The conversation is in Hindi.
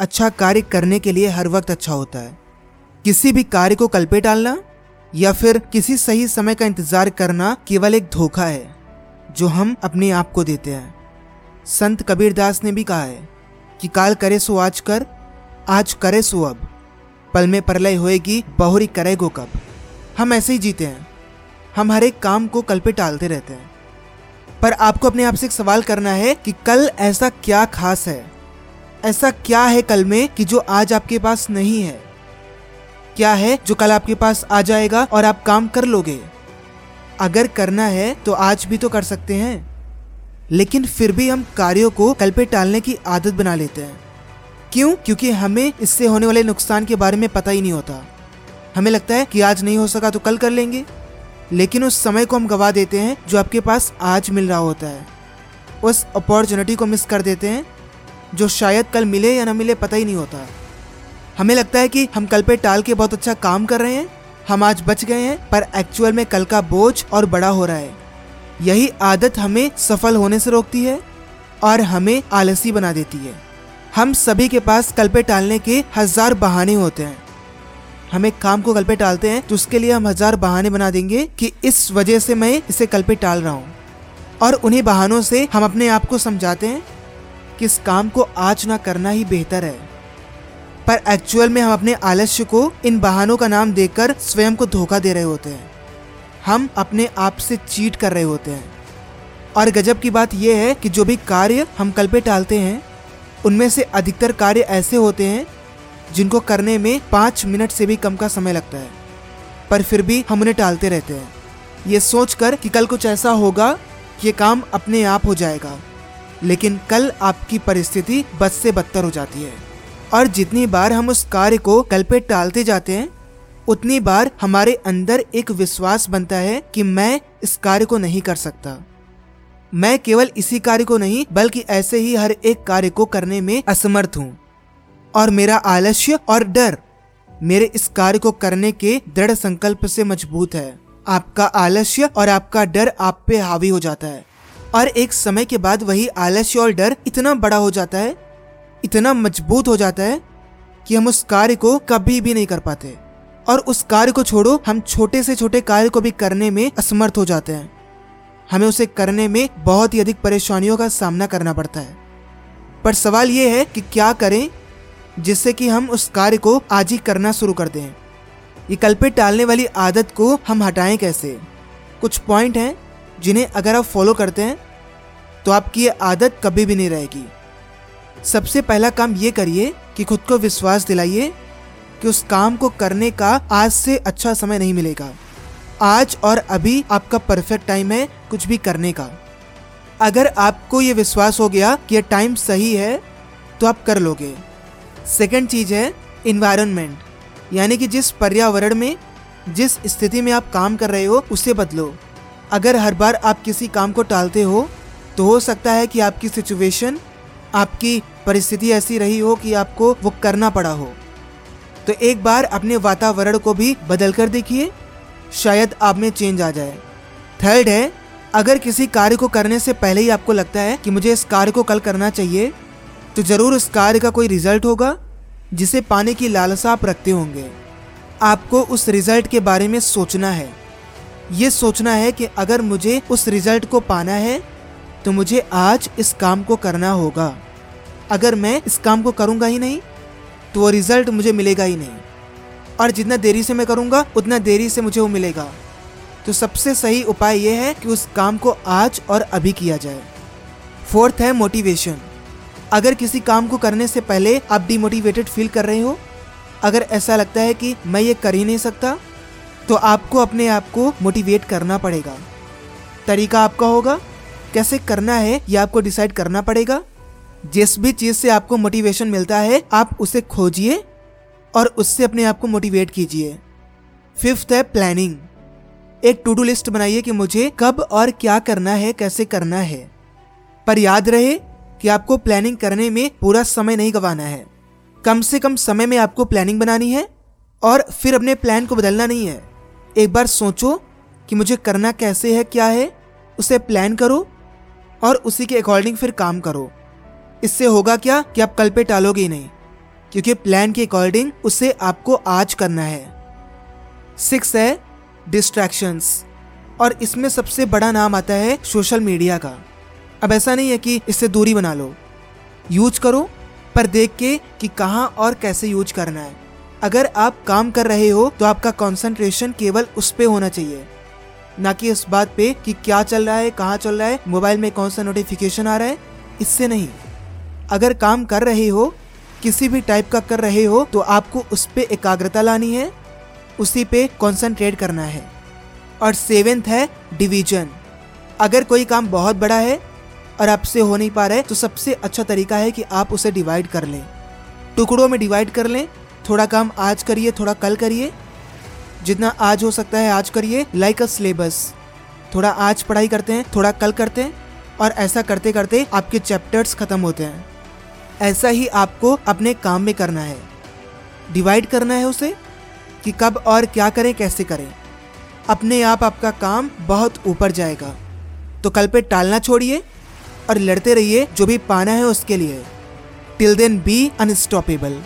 अच्छा कार्य करने के लिए हर वक्त अच्छा होता है। किसी भी कार्य को कल पे टालना या फिर किसी सही समय का इंतज़ार करना केवल एक धोखा है, जो हम अपने आप को देते हैं। संत कबीरदास ने भी कहा है कि काल करे सो आज कर, आज करे सो अब। पल में प्रलय होएगी, बहुरी करेगो कब। हम ऐसे ही जीते हैं। हम हर एक काम को कल पे टालते रहते हैं। पर आपको अपने आप से एक सवाल करना है कि कल ऐसा क्या खास है? ऐसा क्या है कल में कि जो आज आपके पास नहीं है? क्या है जो कल आपके पास आ जाएगा और आप काम कर लोगे? अगर करना है तो आज भी तो कर सकते हैं। लेकिन फिर भी हम कार्यों को कल पे टालने की आदत बना लेते हैं। क्यों? क्योंकि हमें इससे होने वाले नुकसान के बारे में पता ही नहीं होता। हमें लगता है कि आज नहीं हो सका तो कल कर लेंगे। लेकिन उस समय को हम गवा देते हैं जो आपके पास आज मिल रहा होता है। उस अपॉर्चुनिटी को मिस कर देते हैं जो शायद कल मिले या ना मिले पता ही नहीं होता। हमें लगता है कि हम कल पे टाल के बहुत अच्छा काम कर रहे हैं। हम आज बच गए हैं, पर एक्चुअल में कल का बोझ और बड़ा हो रहा है। यही आदत हमें सफल होने से रोकती है और हमें आलसी बना देती है। हम सभी के पास कल पे टालने के हज़ार बहाने होते हैं। हम एक काम को कल पे टालते हैं तो उसके लिए हम हज़ार बहाने बना देंगे कि इस वजह से मैं इसे कल पे टाल रहा हूँ। और उन्हीं बहानों से हम अपने आप को समझाते हैं कि इस काम को आज ना करना ही बेहतर है। पर एक्चुअल में हम अपने आलस्य को इन बहानों का नाम देकर स्वयं को धोखा दे रहे होते हैं। हम अपने आप से चीट कर रहे होते हैं। और गजब की बात यह है कि जो भी कार्य हम कल पे टालते हैं, उनमें से अधिकतर कार्य ऐसे होते हैं, जिनको करने में पाँच मिनट से भी कम का समय लगता है। पर फिर भी हम उन्हें टालते रहते हैं। ये सोचकर कि कल कुछ ऐसा होगा कि ये काम अपने आप हो जाएगा। लेकिन कल आपकी परिस्थिति बद से बदतर हो जाती है। और जितनी बार हम उस कार्य को कल पे टालते जाते हैं, उतनी बार हमारे अंदर एक विश्वास बनता है कि मैं इस कार्य को नहीं कर सकता। मैं केवल इसी कार्य को नहीं, बल्कि ऐसे ही हर एक कार्य को करने में असमर्थ हूँ। और मेरा आलस्य और डर मेरे इस कार्य को करने के दृढ़ संकल्प से मज़बूत है। आपका आलस्य और आपका डर आप पे हावी हो जाता है। और एक समय के बाद वही आलस्य और डर इतना बड़ा हो जाता है, इतना मज़बूत हो जाता है कि हम उस कार्य को कभी भी नहीं कर पाते। और उस कार्य को छोड़ो, हम छोटे से छोटे कार्य को भी करने में असमर्थ हो जाते हैं। हमें उसे करने में बहुत ही अधिक परेशानियों का सामना करना पड़ता है। पर सवाल यह है कि क्या करें जिससे कि हम उस कार्य को आज ही करना शुरू कर दें? ये टालने वाली आदत को हम हटाएँ कैसे? कुछ पॉइंट हैं जिन्हें अगर आप फॉलो करते हैं तो आपकी ये आदत कभी भी नहीं रहेगी। सबसे पहला काम ये करिए कि खुद को विश्वास दिलाइए कि उस काम को करने का आज से अच्छा समय नहीं मिलेगा। आज और अभी आपका परफेक्ट टाइम है कुछ भी करने का। अगर आपको ये विश्वास हो गया कि ये टाइम सही है तो आप कर लोगे। सेकेंड चीज़ है इन्वायरमेंट यानी कि जिस पर्यावरण में, जिस स्थिति में आप काम कर रहे हो, उसे बदलो। अगर हर बार आप किसी काम को टालते हो तो हो सकता है कि आपकी सिचुएशन आपकी परिस्थिति ऐसी रही हो कि आपको वो करना पड़ा हो। तो एक बार अपने वातावरण को भी बदल कर देखिए, शायद आप में चेंज आ जाए। थर्ड है, अगर किसी कार्य को करने से पहले ही आपको लगता है कि मुझे इस कार्य को कल करना चाहिए तो ज़रूर उस कार्य का कोई रिज़ल्ट होगा, जिसे पाने की लालसा आप रखते होंगे। आपको उस रिज़ल्ट के बारे में सोचना है। ये सोचना है कि अगर मुझे उस रिज़ल्ट को पाना है तो मुझे आज इस काम को करना होगा। अगर मैं इस काम को करूँगा ही नहीं तो वो रिज़ल्ट मुझे मिलेगा ही नहीं। और जितना देरी से मैं करूँगा, उतना देरी से मुझे वो मिलेगा। तो सबसे सही उपाय यह है कि उस काम को आज और अभी किया जाए। फोर्थ है मोटिवेशन अगर किसी काम को करने से पहले आप डिमोटिवेटेड फील कर रहे हो, अगर ऐसा लगता है कि मैं ये कर ही नहीं सकता तो आपको अपने आप को मोटिवेट करना पड़ेगा। तरीका आपका होगा कैसे करना है यह आपको डिसाइड करना पड़ेगा। जिस भी चीज़ से आपको मोटिवेशन मिलता है, आप उसे खोजिए और उससे अपने आप को मोटिवेट कीजिए। फिफ्थ है प्लानिंग एक टू डू लिस्ट बनाइए कि मुझे कब और क्या करना है, कैसे करना है। पर याद रहे कि आपको प्लानिंग करने में पूरा समय नहीं गंवाना है। कम से कम समय में आपको प्लानिंग बनानी है और फिर अपने प्लान को बदलना नहीं है। एक बार सोचो कि मुझे करना कैसे है, क्या है, उसे प्लान करो। और उसी के अकॉर्डिंग फिर काम करो। इससे होगा क्या कि आप कल पे टालोगे ही नहीं, क्योंकि प्लान के अकॉर्डिंग उसे आपको आज करना है। सिक्स है डिस्ट्रैक्शंस और इसमें सबसे बड़ा नाम आता है सोशल मीडिया का। अब ऐसा नहीं है कि इससे दूरी बना लो। यूज़ करो, पर देख के कि कहाँ और कैसे यूज़ करना है। अगर आप काम कर रहे हो तो आपका कंसंट्रेशन केवल उस पर होना चाहिए। ना कि इस बात पे कि क्या चल रहा है, कहाँ चल रहा है, मोबाइल में कौन सा नोटिफिकेशन आ रहा है, इससे नहीं। अगर काम कर रहे हो, किसी भी टाइप का कर रहे हो तो आपको उस पर एकाग्रता लानी है, उसी पे कंसंट्रेट करना है। और सेवेंथ है डिवीज़न अगर कोई काम बहुत बड़ा है और आपसे हो नहीं पा रहा है तो सबसे अच्छा तरीका है कि आप उसे डिवाइड कर लें। टुकड़ों में डिवाइड कर लें, थोड़ा काम आज करिए, थोड़ा कल करिए जितना आज हो सकता है आज करिए लाइक अ सिलेबस थोड़ा आज पढ़ाई करते हैं, थोड़ा कल करते हैं, और ऐसा करते करते आपके चैप्टर्स खत्म होते हैं। ऐसा ही आपको अपने काम में करना है। डिवाइड करना है उसे कि कब और क्या करें, कैसे करें। अपने आप आपका काम बहुत ऊपर जाएगा। तो कल पे टालना छोड़िए और लड़ते रहिए जो भी पाना है उसके लिए। Till then be unstoppable